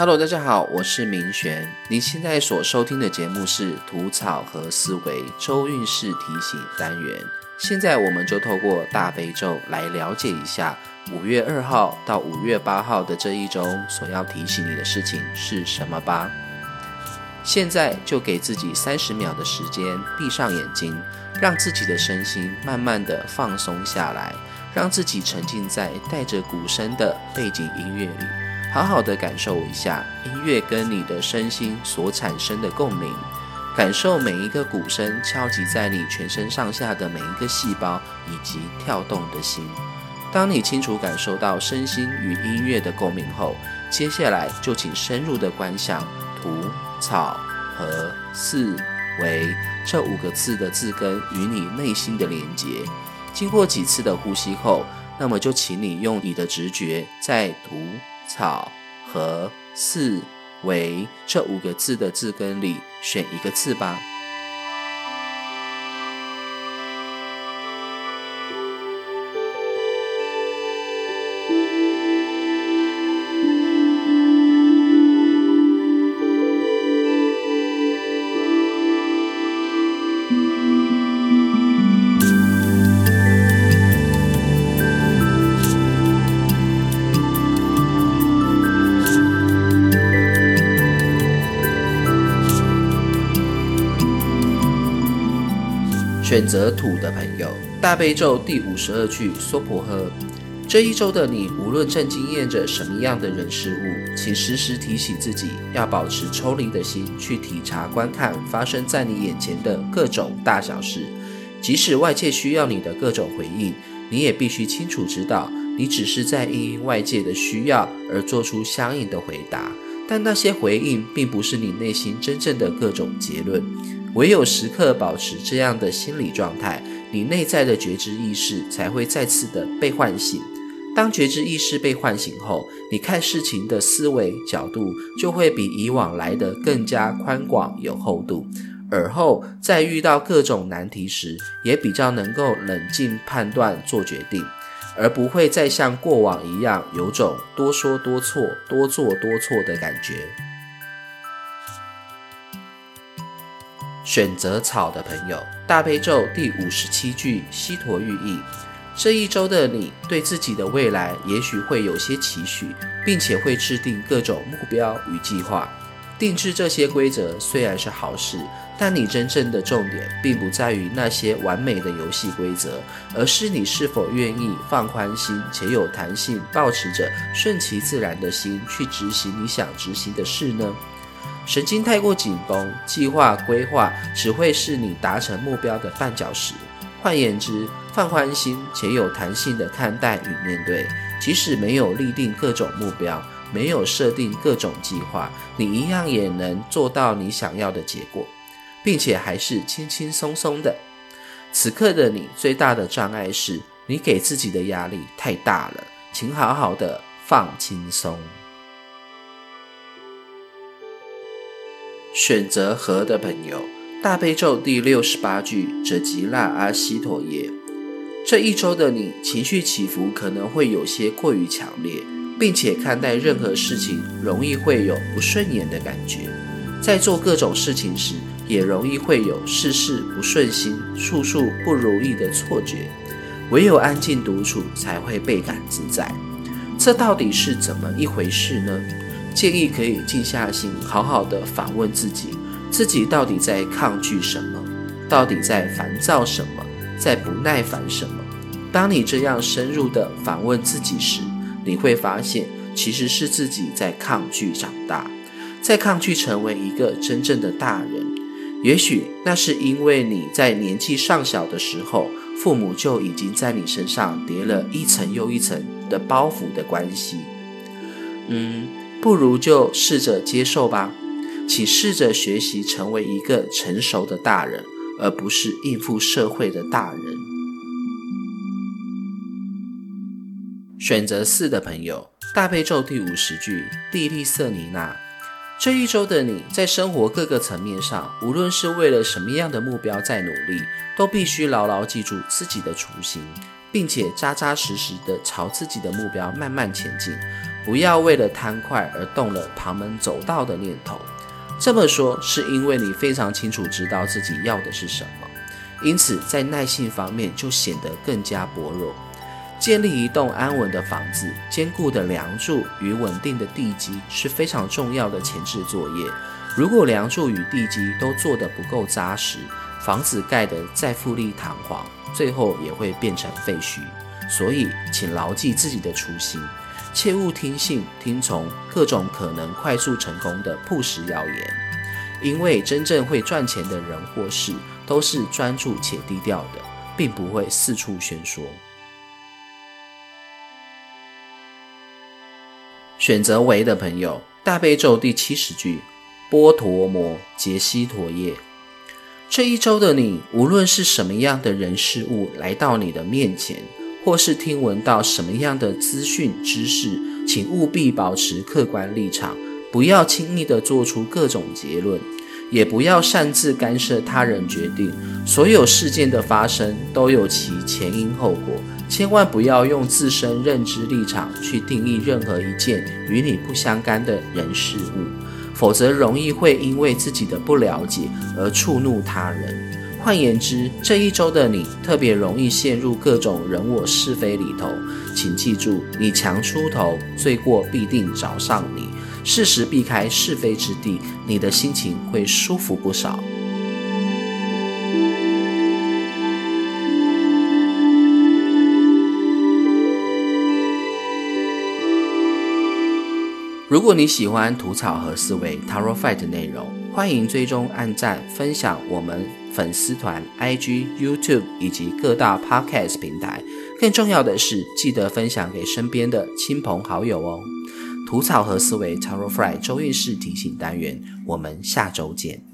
Hello，大家好，我是明玄。你现在所收听的节目是《吐草和思维周运势提醒单元》。现在我们就透过大悲咒来了解一下五月二号到五月八号的这一周所要提醒你的事情是什么吧。现在就给自己三十秒的时间，闭上眼睛，让自己的身心慢慢的放松下来，让自己沉浸在带着鼓声的背景音乐里。好好的感受一下音乐跟你的身心所产生的共鸣，感受每一个鼓声敲击在你全身上下的每一个细胞以及跳动的心。当你清楚感受到身心与音乐的共鸣后，接下来就请深入的观想“土、草、和、四、为”这五个字的字根与你内心的连接。经过几次的呼吸后，那么就请你用你的直觉在土。草和四为这五个字的字根里选一个字吧。选择土的朋友，大悲咒第五十二句娑婆诃。这一周的你，无论正经验着什么样的人事物，请时时提醒自己，要保持抽离的心，去体察观看发生在你眼前的各种大小事。即使外界需要你的各种回应，你也必须清楚知道，你只是在应外界的需要而做出相应的回答，但那些回应并不是你内心真正的各种结论。唯有时刻保持这样的心理状态，你内在的觉知意识才会再次的被唤醒。当觉知意识被唤醒后，你看事情的思维角度就会比以往来的更加宽广有厚度。而后在遇到各种难题时，也比较能够冷静判断做决定，而不会再像过往一样有种多说多错、多做多错的感觉。选择草的朋友，大悲咒第五十七句，西陀寓意。这一周的你，对自己的未来也许会有些期许，并且会制定各种目标与计划。定制这些规则虽然是好事，但你真正的重点并不在于那些完美的游戏规则，而是你是否愿意放宽心且有弹性，保持着顺其自然的心去执行你想执行的事呢？神经太过紧绷，计划规划只会是你达成目标的绊脚石。换言之，放宽心且有弹性的看待与面对，即使没有立定各种目标，没有设定各种计划，你一样也能做到你想要的结果，并且还是轻轻松松的。此刻的你最大的障碍是你给自己的压力太大了，请好好的放轻松。选择和的朋友，大悲咒第六十八句：者吉那阿西陀耶。这一周的你情绪起伏可能会有些过于强烈，并且看待任何事情容易会有不顺眼的感觉，在做各种事情时也容易会有事事不顺心、处处不如意的错觉。唯有安静独处才会倍感自在。这到底是怎么一回事呢？建议可以静下心，好好的反问自己：自己到底在抗拒什么？到底在烦躁什么？在不耐烦什么？当你这样深入的反问自己时，你会发现，其实是自己在抗拒长大，在抗拒成为一个真正的大人。也许那是因为你在年纪尚小的时候，父母就已经在你身上叠了一层又一层的包袱的关系。嗯。不如就试着接受吧，请试着学习成为一个成熟的大人，而不是应付社会的大人。选择四的朋友，大悲咒第五十句，蒂利瑟尼娜。这一周的你在生活各个层面上，无论是为了什么样的目标在努力，都必须牢牢记住自己的初心，并且扎扎实实的朝自己的目标慢慢前进。不要为了贪快而动了旁门走道的念头。这么说是因为你非常清楚知道自己要的是什么，因此在耐性方面就显得更加薄弱。建立一栋安稳的房子，坚固的梁柱与稳定的地基是非常重要的前置作业。如果梁柱与地基都做得不够扎实，房子盖得再富丽堂皇，最后也会变成废墟。所以，请牢记自己的初心。切勿听信、听从各种可能快速成功的不实谣言，因为真正会赚钱的人或事都是专注且低调的，并不会四处宣说。选择为的朋友，大悲咒第七十句：波陀摩杰西陀耶。这一周的你，无论是什么样的人事物来到你的面前。或是听闻到什么样的资讯知识，请务必保持客观立场，不要轻易的做出各种结论，也不要擅自干涉他人决定。所有事件的发生都有其前因后果，千万不要用自身认知立场去定义任何一件与你不相干的人事物，否则容易会因为自己的不了解而触怒他人。换言之，这一周的你特别容易陷入各种人我是非里头。请记住，你强出头，罪过必定找上你。适时避开是非之地，你的心情会舒服不少。如果你喜欢吐槽和思维 Tarot Fight 的内容，欢迎追踪、按赞、分享我们粉丝团、IG、YouTube 以及各大 Podcast 平台。更重要的是，记得分享给身边的亲朋好友哦。吐槽和思维 Tarot Fight 周运势提醒单元，我们下周见。